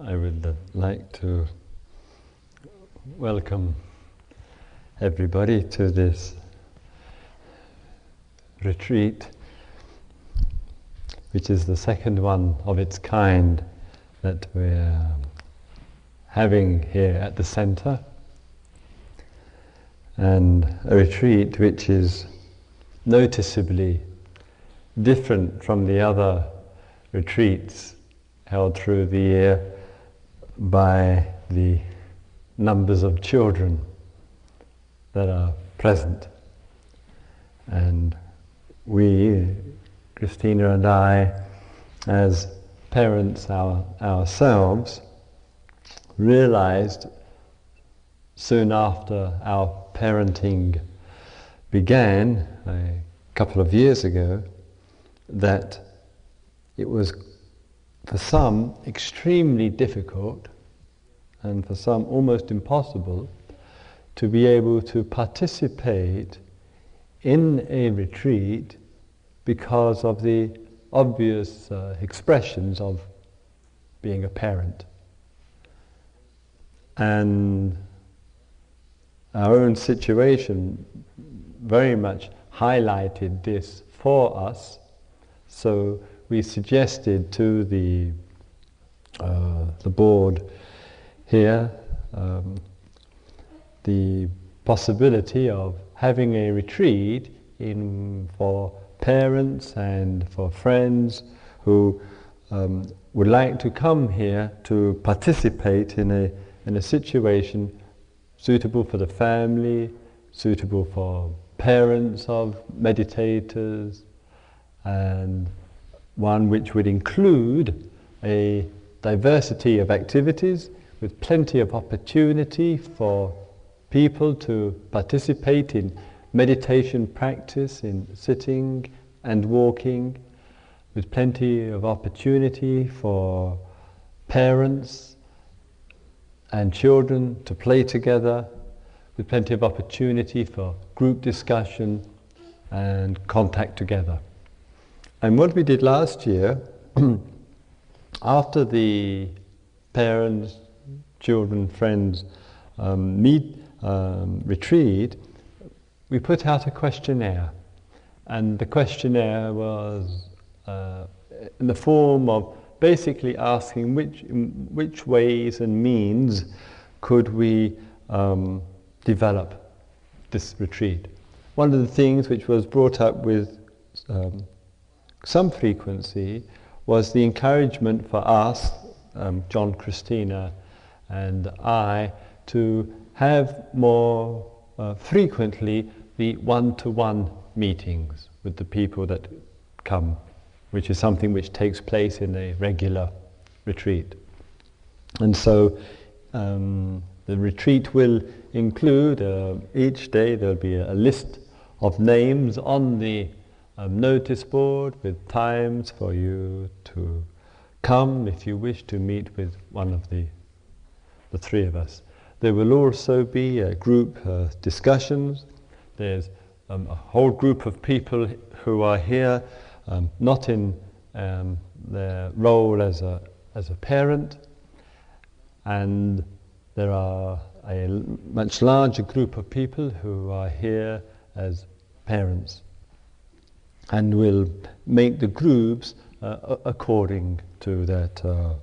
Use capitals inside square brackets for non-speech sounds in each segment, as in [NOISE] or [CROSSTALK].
I would like to welcome everybody to this retreat, which is the second one of its kind that we're having here at the center, and a retreat which is noticeably different from the other retreats held through the year by the numbers of children that are present. And we, Christina and I, as parents our, ourselves, realized soon after our parenting began, a couple of years ago, that it was for some extremely difficult and for some almost impossible to be able to participate in a retreat because of the obvious uh, expressions of being a parent. And our own situation very much highlighted this for us. So we suggested to the uh, the board here um, the possibility of having a retreat in for parents and for friends who um, would like to come here to participate in a in a situation suitable for the family, suitable for parents of meditators, and one which would include a diversity of activities with plenty of opportunity for people to participate in meditation practice, in sitting and walking, with plenty of opportunity for parents and children to play together, with plenty of opportunity for group discussion and contact together. And what we did last year, [CLEARS THROAT] after the parents, children, friends um, meet um, retreat, we put out a questionnaire, and the questionnaire was uh, in the form of basically asking which which ways and means could we um, develop this retreat. One of the things which was brought up with um, some frequency was the encouragement for us, um, John Christina and I, to have more uh, frequently the one-to-one meetings with the people that come, which is something which takes place in a regular retreat. And so um, the retreat will include, uh, each day there'll be a, a list of names on the a notice board with times for you to come if you wish to meet with one of the, the three of us. There will also be a group uh, discussions. There's um, a whole group of people who are here, um, not in um, their role as a, as a parent, and there are a much larger group of people who are here as parents and will make the groups uh, according to that uh,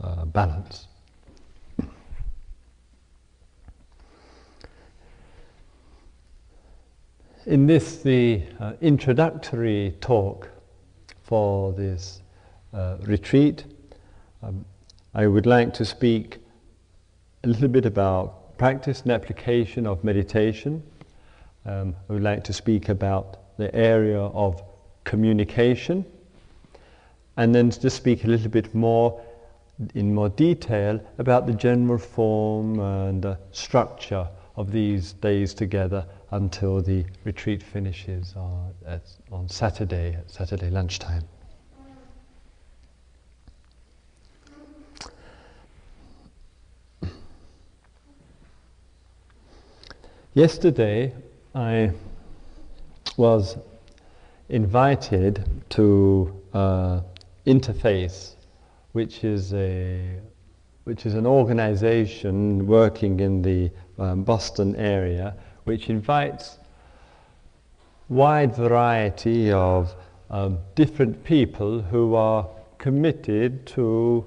uh, balance. In this, the uh, introductory talk for this uh, retreat, um, I would like to speak a little bit about practice and application of meditation. Um, I would like to speak about the area of communication, and then to speak a little bit more in more detail about the general form and uh, structure of these days together until the retreat finishes on, at, on Saturday, at Saturday lunchtime. Yesterday, I was invited to uh, Interface, which is a which is an organization working in the um, Boston area, which invites wide variety of um, different people who are committed to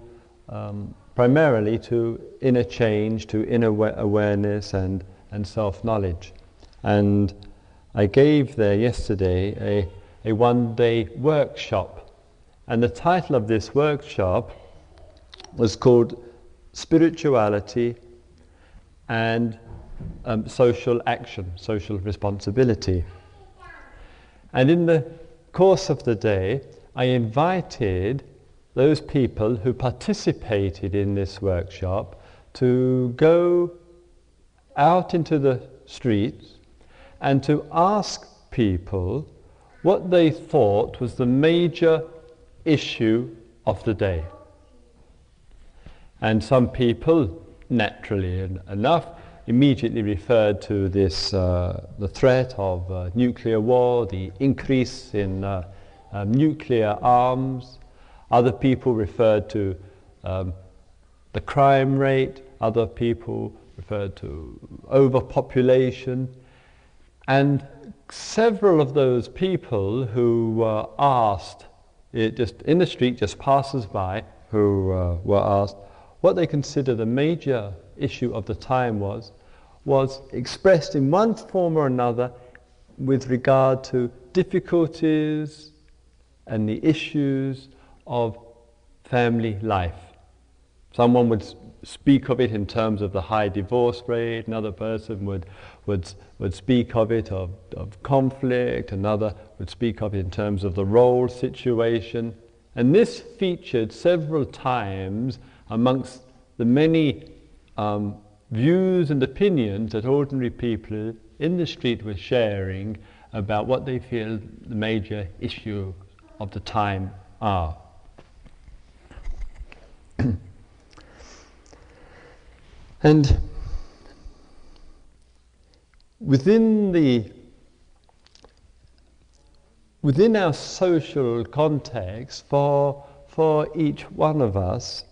um, primarily to inner change, to inner awareness and, and self-knowledge. And I gave there yesterday a, a one-day workshop. And the title of this workshop was called Spirituality and um, Social Action, Social Responsibility. And in the course of the day, I invited those people who participated in this workshop to go out into the streets and to ask people what they thought was the major issue of the day. And some people, naturally enough, immediately referred to this, uh, the threat of uh, nuclear war, the increase in uh, um, nuclear arms. Other people referred to um, the crime rate. Other people referred to overpopulation. And several of those people who were asked, just in the street, just passers by, who uh, were asked what they consider the major issue of the time was, was expressed in one form or another with regard to difficulties and the issues of family life. Someone would speak of it in terms of the high divorce rate, another person would, would, would speak of it of, of conflict, another would speak of it in terms of the role situation. And this featured several times amongst the many um, views and opinions that ordinary people in the street were sharing about what they feel the major issue of the time are. [CLEARS THROAT] and within the within our social context for for each one of us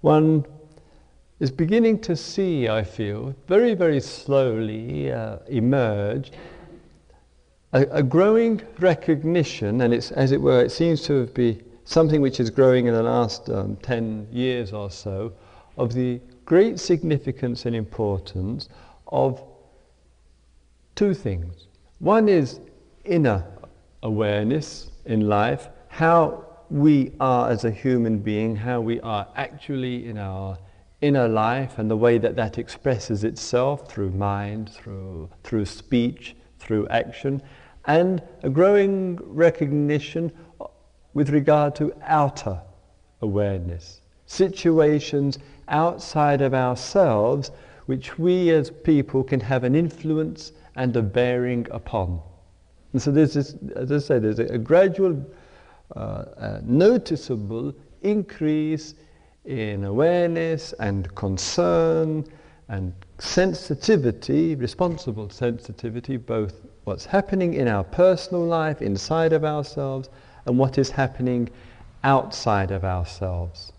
one is beginning to see, I feel, very, very slowly uh, emerge a, a, growing recognition, and it's, as it were, it seems to be something which is growing in the last um, 10 years or so, of the great significance and importance of two things. One is inner awareness in life, how we are as a human being, how we are actually in our inner life and the way that that expresses itself through mind, through, through speech, through action, and a growing recognition with regard to outer awareness, situations outside of ourselves which we as people can have an influence and a bearing upon. And so there's this, as I say, there's a, a gradual, uh, a noticeable increase in awareness and concern and sensitivity, responsible sensitivity, both what's happening in our personal life, inside of ourselves, and what is happening outside of ourselves.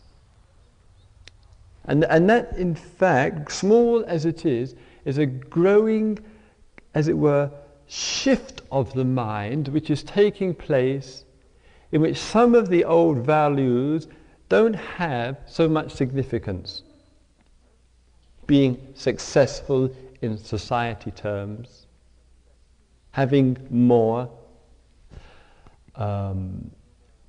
And, and that, in fact, small as it is, is a growing, as it were, shift of the mind which is taking place in which some of the old values don't have so much significance. Being successful in society terms, having more, um,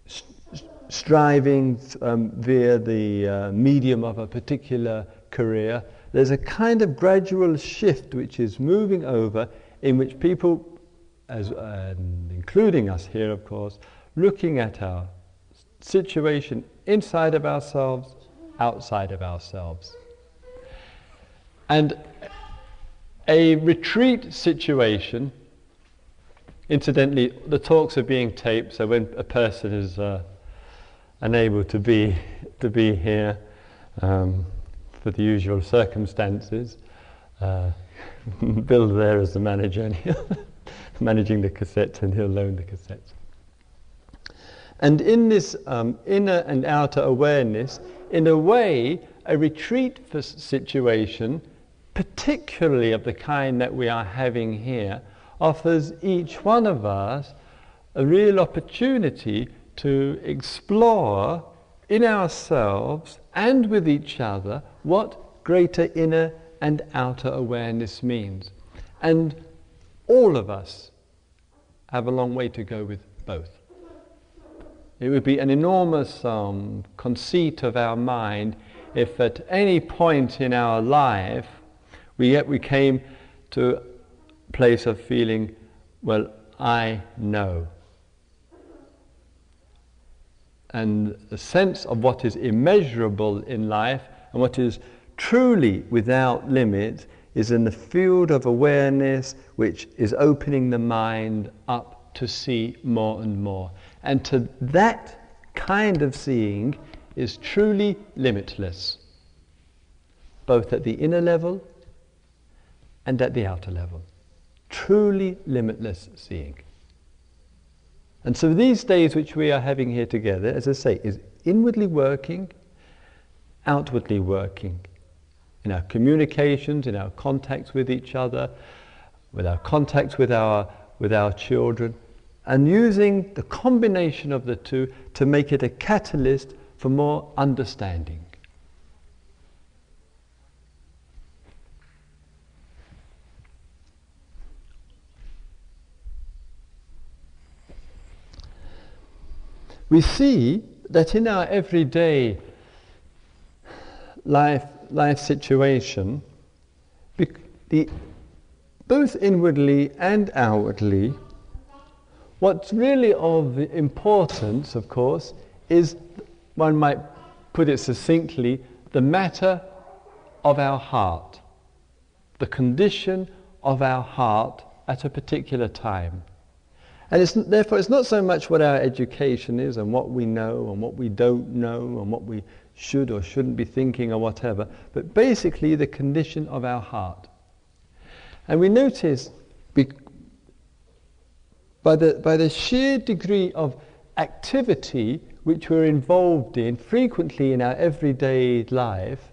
st- striving um, via the uh, medium of a particular career, there's a kind of gradual shift which is moving over in which people, as, uh, including us here of course, looking at our situation inside of ourselves, outside of ourselves. And a retreat situation, incidentally, the talks are being taped, so when a person is uh, unable to be, to be here um, for the usual circumstances, uh, [LAUGHS] Bill there as the manager, [LAUGHS] managing the cassettes, and he'll loan the cassettes. And in this um, inner and outer awareness, in a way, a retreat for situation, particularly of the kind that we are having here, offers each one of us a real opportunity to explore in ourselves and with each other what greater inner and outer awareness means. And all of us have a long way to go with both. It would be an enormous um, conceit of our mind if at any point in our life we yet we came to a place of feeling, well, I know. And a sense of what is immeasurable in life and what is truly without limit is in the field of awareness which is opening the mind up to see more and more. And to that kind of seeing is truly limitless, both at the inner level and at the outer level. Truly limitless seeing. And so these days which we are having here together, as I say, is inwardly working, outwardly working in our communications, in our contacts with each other, with our contacts with our, with our children, and using the combination of the two to make it a catalyst for more understanding. We see that in our everyday life life situation, the, both inwardly and outwardly, what's really of importance, of course, is one might put it succinctly the matter of our heart, the condition of our heart at a particular time. And it's, therefore, it's not so much what our education is and what we know and what we don't know and what we should or shouldn't be thinking or whatever, but basically the condition of our heart. And we notice by the, by the sheer degree of activity which we're involved in frequently in our everyday life,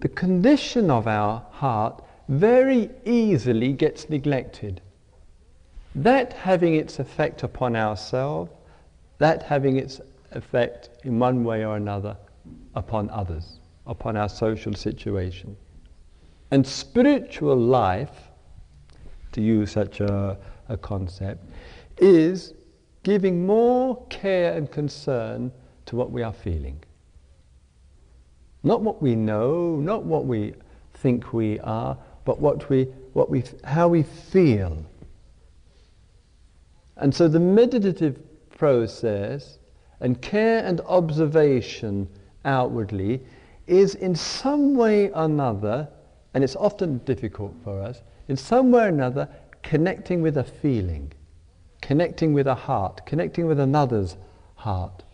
the condition of our heart very easily gets neglected. That having its effect upon ourselves, that having its effect in one way or another upon others, upon our social situation. And spiritual life, to use such a, a concept, is giving more care and concern to what we are feeling. Not what we know, not what we think we are, but what we, what we, how we feel. And so the meditative process and care and observation outwardly is in some way or another, and it's often difficult for us, in some way or another, connecting with a feeling, connecting with a heart, connecting with another's heart,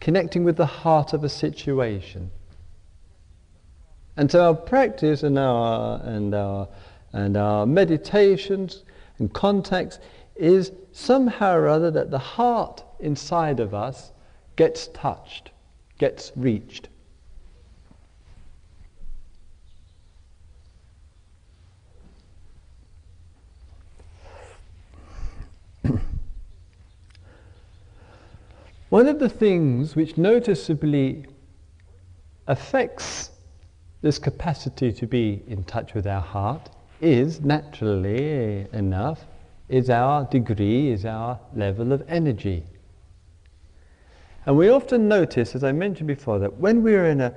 connecting with the heart of a situation. And so our practice and our, and our, and our meditations and contacts is somehow or other that the heart inside of us gets touched, gets reached. One of the things which noticeably affects this capacity to be in touch with our heart is, naturally enough, is our degree, is our level of energy. And we often notice, as I mentioned before, that when we're in a,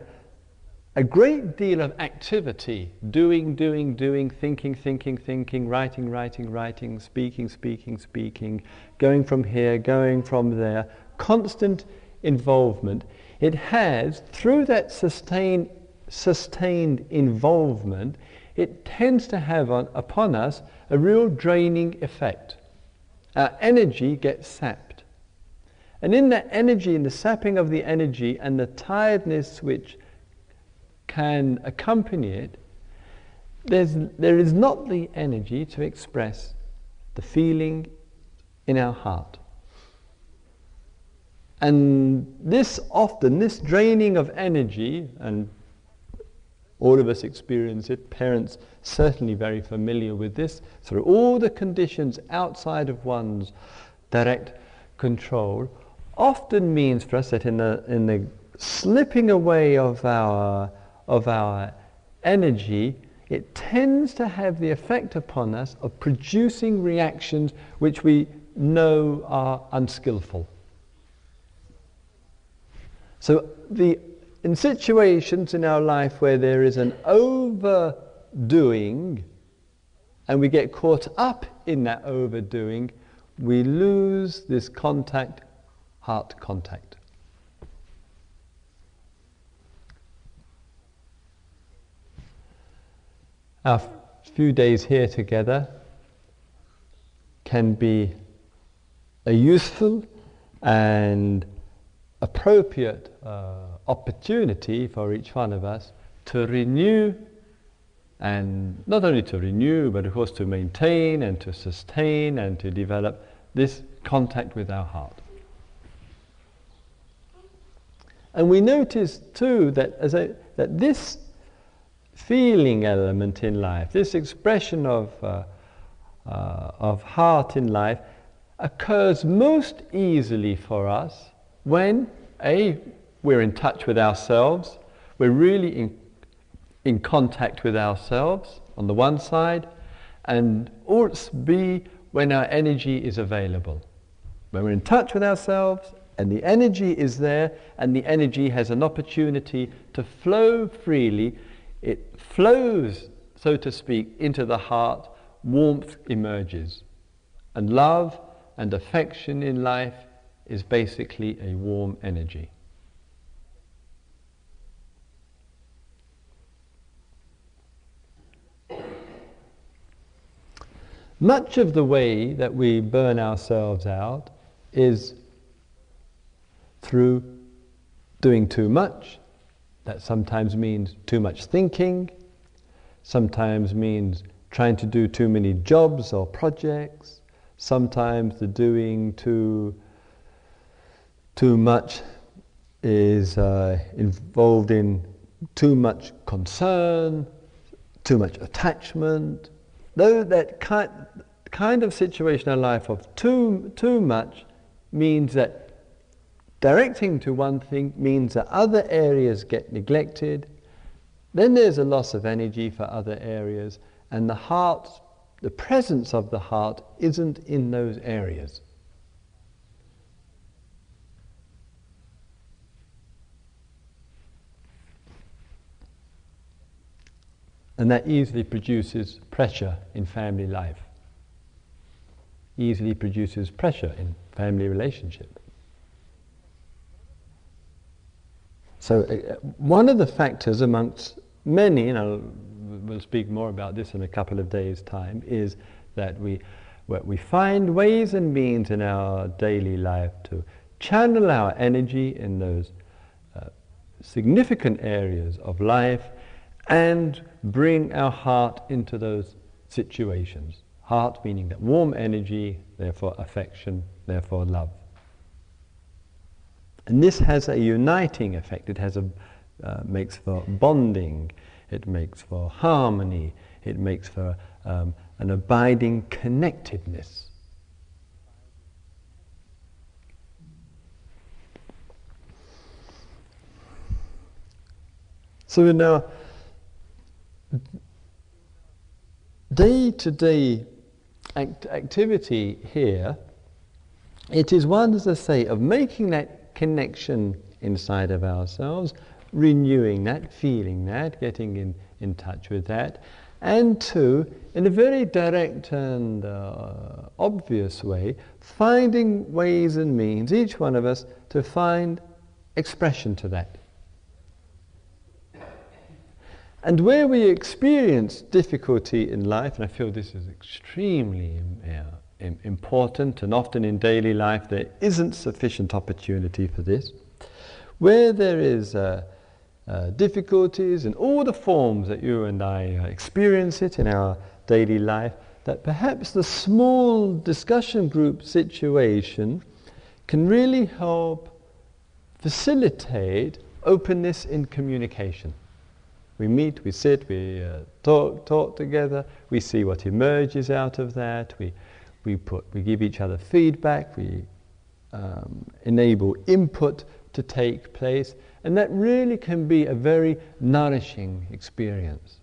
a great deal of activity, doing, doing, doing, thinking, thinking, thinking, writing, writing, writing, speaking, speaking, speaking, going from here, going from there, constant involvement, it has, through that sustained, sustained involvement, it tends to have on, upon us a real draining effect. Our energy gets sapped. And in that energy, in the sapping of the energy and the tiredness which can accompany it, there's, there is not the energy to express the feeling in our heart. And this often, this draining of energy, and All of us experience it. Parents certainly very familiar with this. Through all the conditions outside of one's direct control, often means for us that in the, in the slipping away of our, of our energy, it tends to have the effect upon us of producing reactions which we know are unskillful. So the, in situations in our life where there is an overdoing and we get caught up in that overdoing, we lose this contact, heart contact. Our few days here together can be a useful and appropriate uh, opportunity for each one of us to renew and not only to renew but of course to maintain and to sustain and to develop this contact with our heart. And we notice too that, as that this feeling element in life, this expression of, uh, uh, of heart in life, occurs most easily for us when A, we're in touch with ourselves, we're really in, in contact with ourselves on the one side, and or B, when our energy is available. When we're in touch with ourselves and the energy is there and the energy has an opportunity to flow freely it flows, so to speak, into the heart, warmth emerges. And love and affection in life is basically a warm energy. Much of the way that we burn ourselves out is through doing too much, that sometimes means too much thinking, sometimes means trying to do too many jobs or projects, sometimes the doing too, too much is uh, involved in too much concern, too much attachment. Though that kind, kind of situation in life of too, too much means that Directing to one thing means that other areas get neglected. Then there's a loss of energy for other areas, and the heart, the presence of the heart, isn't in those areas. And that easily produces pressure in family life, easily produces pressure in family relationship. So, uh, one of the factors amongst many, and I'll, we'll speak more about this in a couple of days' time, is that we, we find ways and means in our daily life to channel our energy in those uh, significant areas of life and bring our heart into those situations. Heart meaning that warm energy, therefore affection, therefore love. And this has a uniting effect. It has a, uh, makes for bonding, it makes for harmony, it makes for um, an abiding connectedness. So in our day-to-day act- activity here, it is one, as I say, of making that connection inside of ourselves, renewing that, feeling that, getting in, in touch with that. And two, in a very direct and uh, obvious way, finding ways and means, each one of us, to find expression to that. And where we experience difficulty in life, and I feel this is extremely uh, important, and often in daily life there isn't sufficient opportunity for this. Where there is uh, uh, difficulties in all the forms that you and I uh, experience it in our daily life, that perhaps the small discussion group situation can really help facilitate openness in communication. we meet, we sit, we uh, talk, talk together, we see what emerges out of that, we, we, put, we give each other feedback, we um, enable input to take place, and that really can be a very nourishing experience.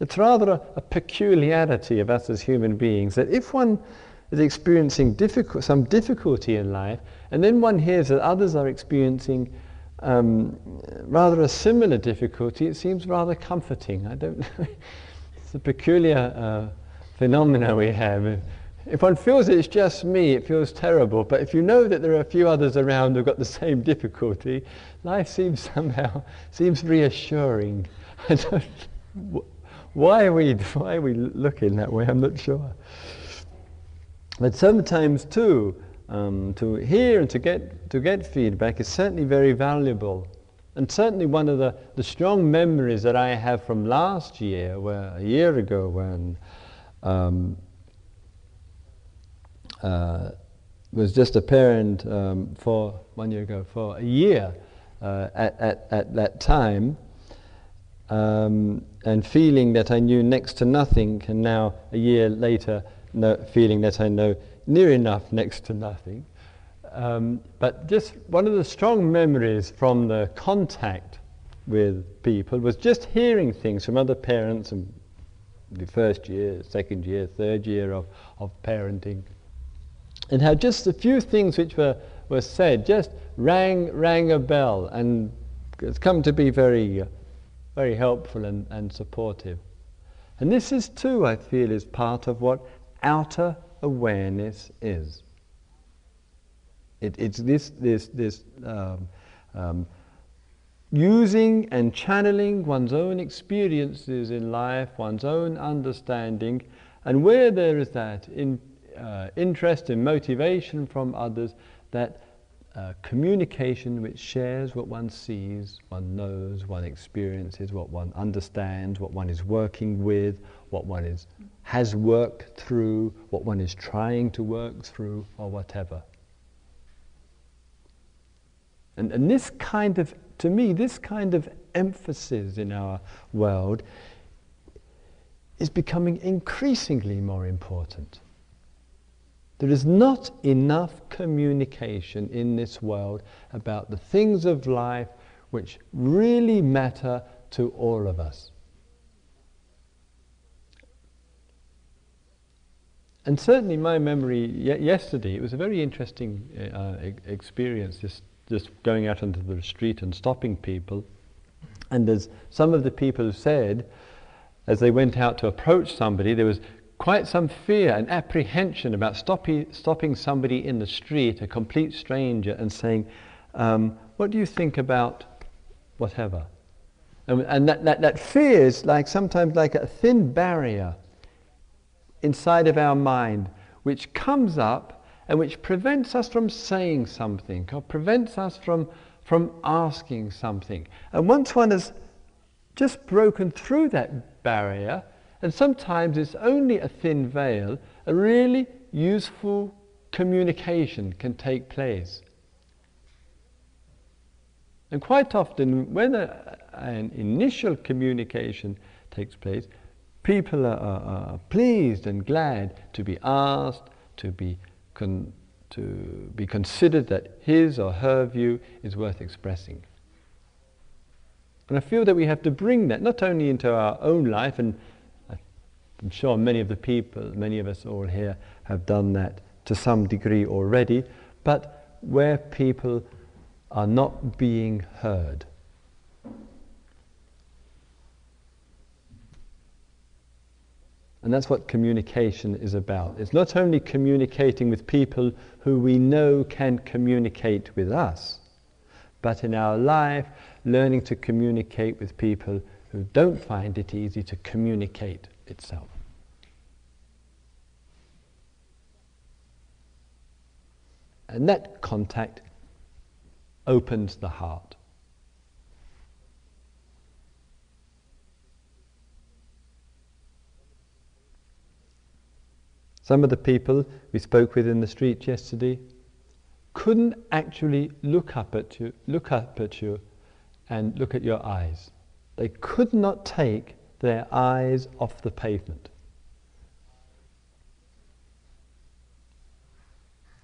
It's rather a, a, peculiarity of us as human beings that if one is experiencing some difficulty in life, and then one hears that others are experiencing um, rather a similar difficulty, it seems rather comforting. I don't [LAUGHS] know. It's a peculiar uh, phenomena we have. If one feels it's just me, it feels terrible. But if you know that there are a few others around who've got the [LAUGHS] same difficulty, life seems [LAUGHS] somehow seems reassuring. [LAUGHS] why are we why are we looking that way? I'm not sure. But sometimes too, um, to hear and to get to get feedback is certainly very valuable. And certainly one of the, the strong memories that I have from last year, where a year ago when um, uh, was just a parent um, for one year ago for a year uh, at, at, at that time um, and feeling that I knew next to nothing and now a year later no, feeling that I know near enough next to nothing um, but just one of the strong memories from the contact with people was just hearing things from other parents and the first year, second year, third year of, of parenting and how just a few things which were, were said just rang, rang a bell and it's come to be very, uh, very helpful and, and supportive. And this is too, I feel, is part of what outer awareness is. It, it's this, this, this um, um, using and channeling one's own experiences in life, one's own understanding, and where there is that in uh, interest and motivation from others, that uh, communication which shares what one sees, one knows, one experiences, what one understands, what one is working with, what one is, has worked through, what one is trying to work through, or whatever. And, and this kind of, to me, this kind of emphasis in our world is becoming increasingly more important. There is not enough communication in this world about the things of life which really matter to all of us. And certainly, my memory yesterday, it was a very interesting uh, experience, just, just going out onto the street and stopping people. And as some of the people said, as they went out to approach somebody, there was quite some fear and apprehension about stopping, stopping somebody in the street, a complete stranger, and saying, um, What do you think about whatever? And, and that, that, that fear is like sometimes like a thin barrier inside of our mind, which comes up and which prevents us from saying something or prevents us from, from asking something. And once one has just broken through that barrier, and sometimes it's only a thin veil, a really useful communication can take place. And quite often, when a, an initial communication takes place, people are, are, are, pleased and glad to be asked, to be, con- to be considered that his or her view is worth expressing. And I feel that we have to bring that not only into our own life and I'm sure many of the people, many of us all here, have done that to some degree already, but where people are not being heard. And that's what communication is about. It's not only communicating with people who we know can communicate with us, but in our life, learning to communicate with people who don't find it easy to communicate itself. And that contact opens the heart. Some of the people we spoke with in the street yesterday, couldn't actually look up at you, look up at you and look at your eyes. They could not take their eyes off the pavement.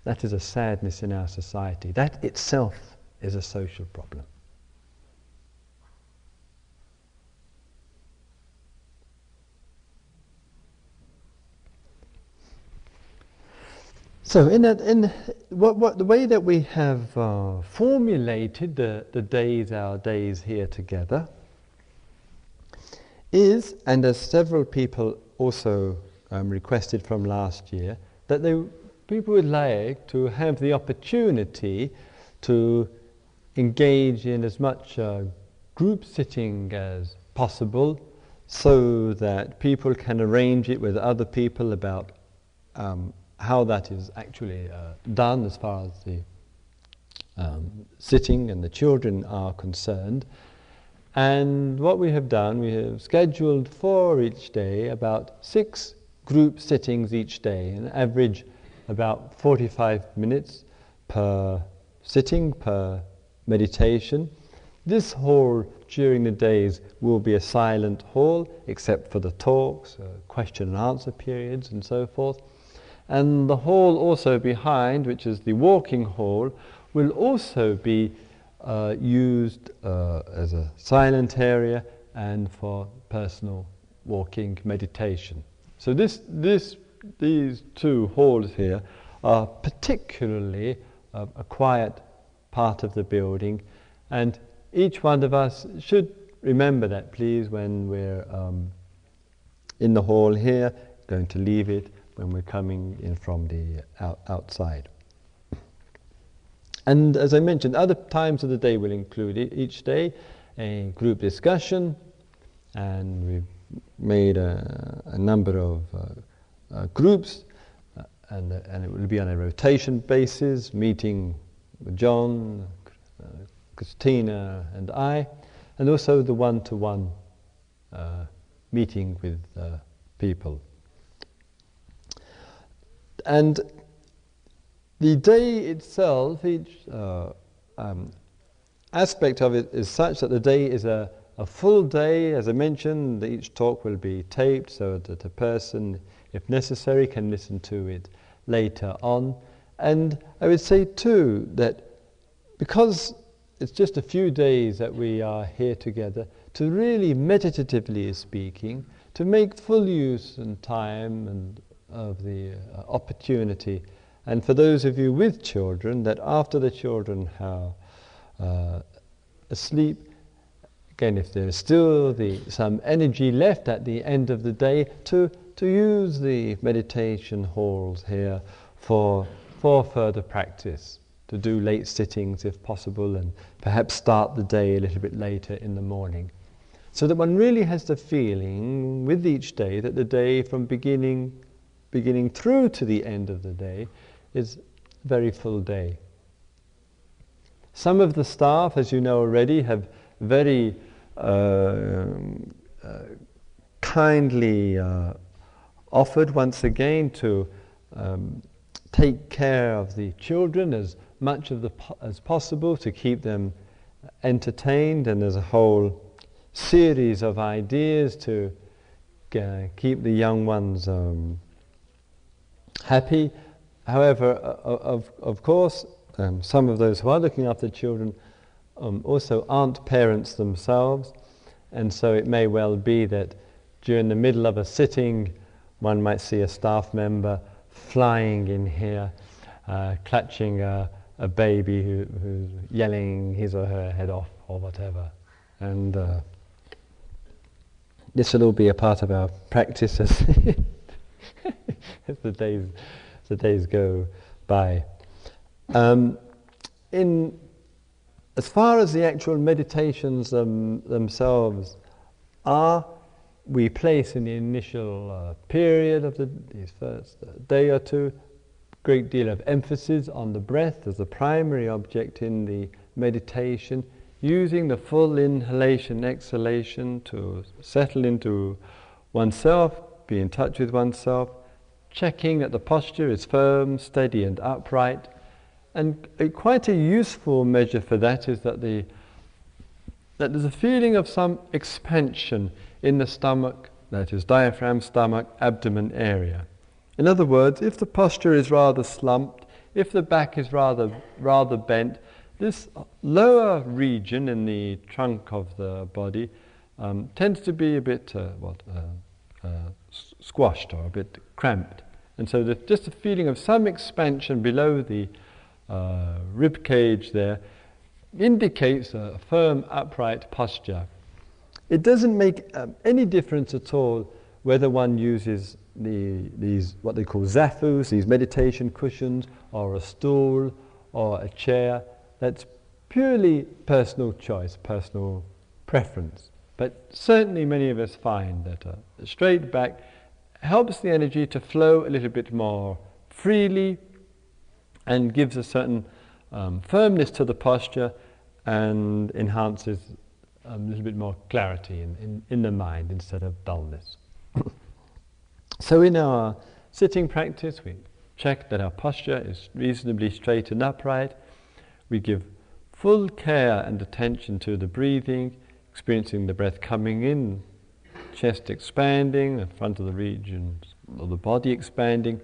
That is a sadness in our society. That itself is a social problem. So, in, that, in what, what, the way that we have uh, formulated the, the days, our days here together, is, and as several people also um, requested from last year, that they people would like to have the opportunity to engage in as much uh, group sitting as possible so that people can arrange it with other people about um, how that is actually uh, done as far as the um, sitting and the children are concerned. And what we have done, we have scheduled for each day about six group sittings each day, an average about 45 minutes per sitting, per meditation. This hall during the days will be a silent hall, except for the talks, uh, question and answer periods, and so forth. And the hall also behind, which is the walking hall, will also be uh, used uh, as a silent area and for personal walking meditation. So this, this these two halls here are particularly uh, a quiet part of the building, and each one of us should remember that, please, when we're um, in the hall here, going to leave it when we're coming in from the out- outside. And as I mentioned, other times of the day will include each day a group discussion, and we've made a, a number of uh, uh, groups, uh, and, uh, and it will be on a rotation basis, meeting John, uh, Christina, and I, and also the one to one meeting with uh, people. And the day itself, each uh, um, aspect of it is such that the day is a, a full day. As I mentioned, each talk will be taped so that a person if necessary, can listen to it later on. And I would say too that because it's just a few days that we are here together, to really meditatively speaking, to make full use and time and of the uh, opportunity. And for those of you with children, that after the children are uh, asleep, again, if there's still the, some energy left at the end of the day, to to use the meditation halls here for, for further practice, to do late sittings if possible, and perhaps start the day a little bit later in the morning. So that one really has the feeling with each day that the day from beginning, beginning through to the end of the day is a very full day. Some of the staff, as you know already, have very uh, uh, kindly uh, offered once again to um, take care of the children as much of the po- as possible to keep them entertained, and there's a whole series of ideas to uh, keep the young ones um, happy. However, of, of course, um, some of those who are looking after children um, also aren't parents themselves, and so it may well be that during the middle of a sitting, one might see a staff member flying in here, uh, clutching a, a baby who, who's yelling his or her head off or whatever. And uh, this will all be a part of our practice as, as [LAUGHS] [LAUGHS] the, days, the days go by. Um, in, as far as the actual meditations um, themselves are, we place in the initial uh, period of the, these first uh, day or two great deal of emphasis on the breath as the primary object in the meditation, using the full inhalation, exhalation to settle into oneself, be in touch with oneself, checking that the posture is firm, steady, and upright, And quite a useful measure for that is that, the, that there's a feeling of some expansion in the stomach, that is, diaphragm, stomach, abdomen area. In other words, if the posture is rather slumped, if the back is rather, rather bent, this lower region in the trunk of the body um, tends to be a bit uh, what, uh, uh, squashed or a bit cramped. And so there's just a feeling of some expansion below the uh, rib cage there indicates a firm, upright posture. It doesn't make um, any difference at all whether one uses the, these, what they call zafus, these meditation cushions, or a stool, or a chair. That's purely personal choice, personal preference. But certainly many of us find that a straight back helps the energy to flow a little bit more freely and gives a certain um, firmness to the posture and enhances a little bit more clarity in, in, in the mind instead of dullness. [COUGHS] so in our sitting practice, we check that our posture is reasonably straight and upright. We give full care and attention to the breathing, experiencing the breath coming in chest expanding, the front of the regions of the body expanding,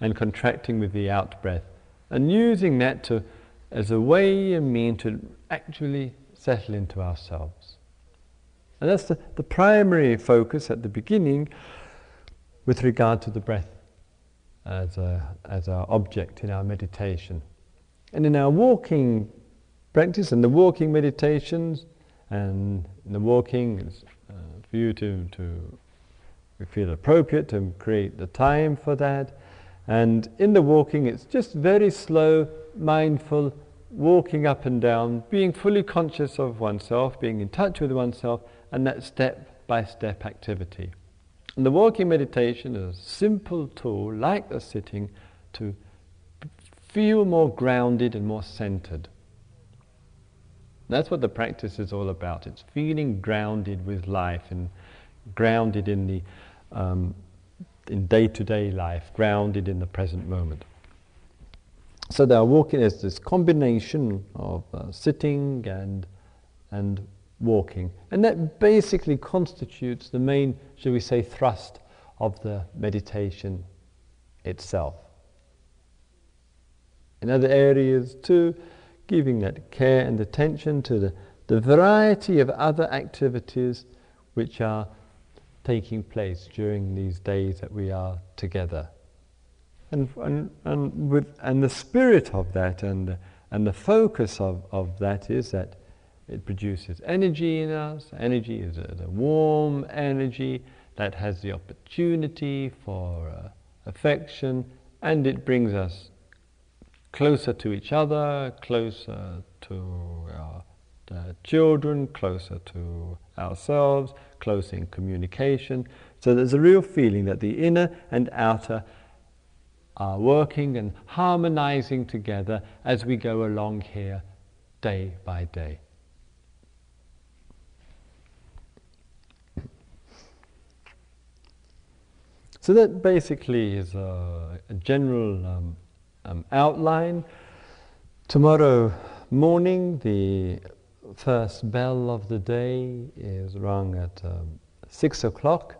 and contracting with the out breath. And using that to, as a way and mean to actually settle into ourselves. And that's the, the primary focus at the beginning with regard to the breath as, a, as our object in our meditation. And in our walking practice and the walking meditations and the walking, for you to, to feel appropriate to create the time for that. And in the walking, it's just very slow, mindful, walking up and down, being fully conscious of oneself, being in touch with oneself, and that step by step activity. And the walking meditation is a simple tool, like the sitting, to feel more grounded and more centered. That's what the practice is all about. It's feeling grounded with life and grounded in the um, in day-to-day life, grounded in the present moment. So they are walking as this combination of uh, sitting and and walking, and that basically constitutes the main, shall we say, thrust of the meditation itself. In other areas too, giving that care and attention to the, the variety of other activities which are taking place during these days that we are together. And, and, and, with, and the spirit of that and, and the focus of, of that is that it produces energy in us. Energy is a, a warm energy that has the opportunity for uh, affection and it brings us closer to each other, closer to our children, closer to ourselves, closer in communication. So there's a real feeling that the inner and outer are working and harmonizing together as we go along here day by day. So that basically is a, a general um, um, outline. Tomorrow morning, the first bell of the day is rung at um, six o'clock,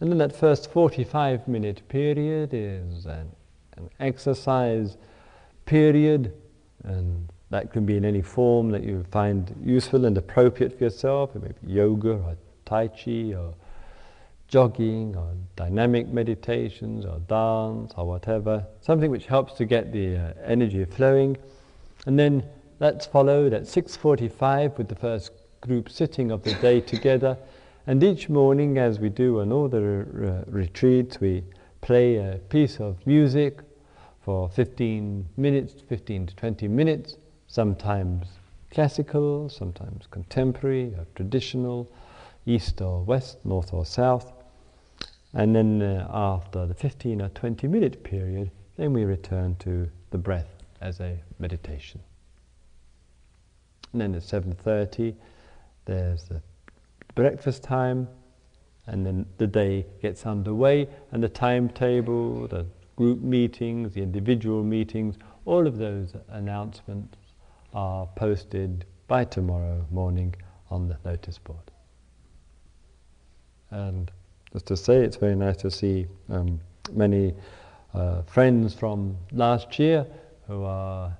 and then that first 45 minute period is an, an exercise period, and that can be in any form that you find useful and appropriate for yourself. It may be yoga or tai chi or jogging or dynamic meditations or dance or whatever, something which helps to get the uh, energy flowing. And then that's followed at 6.45 with the first group sitting of the day together. And each morning, as we do on all the re- retreats, we play a piece of music for 15 minutes, 15 to 20 minutes, sometimes classical, sometimes contemporary or traditional, east or west, north or south. And then uh, after the 15 or 20 minute period, then we return to the breath as a meditation. And then at 7.30, there's the breakfast time, and then the day gets underway, and the timetable, the group meetings, the individual meetings, all of those announcements are posted by tomorrow morning on the notice board. And just to say, it's very nice to see um, many uh, friends from last year who are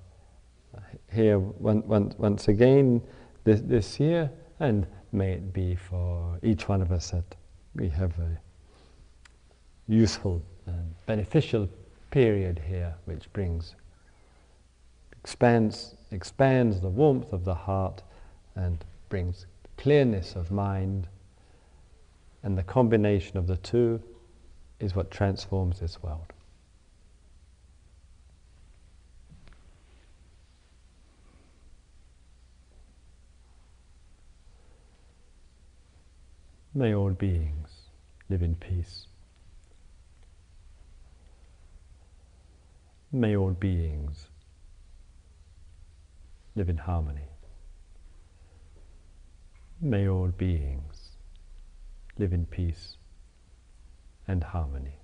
here one, one, once again this, this year, and may it be for each one of us that we have a useful and beneficial period here which brings expands expands the warmth of the heart and brings clearness of mind and the combination of the two is what transforms this world May all beings live in peace. May all beings live in harmony. May all beings live in peace and harmony.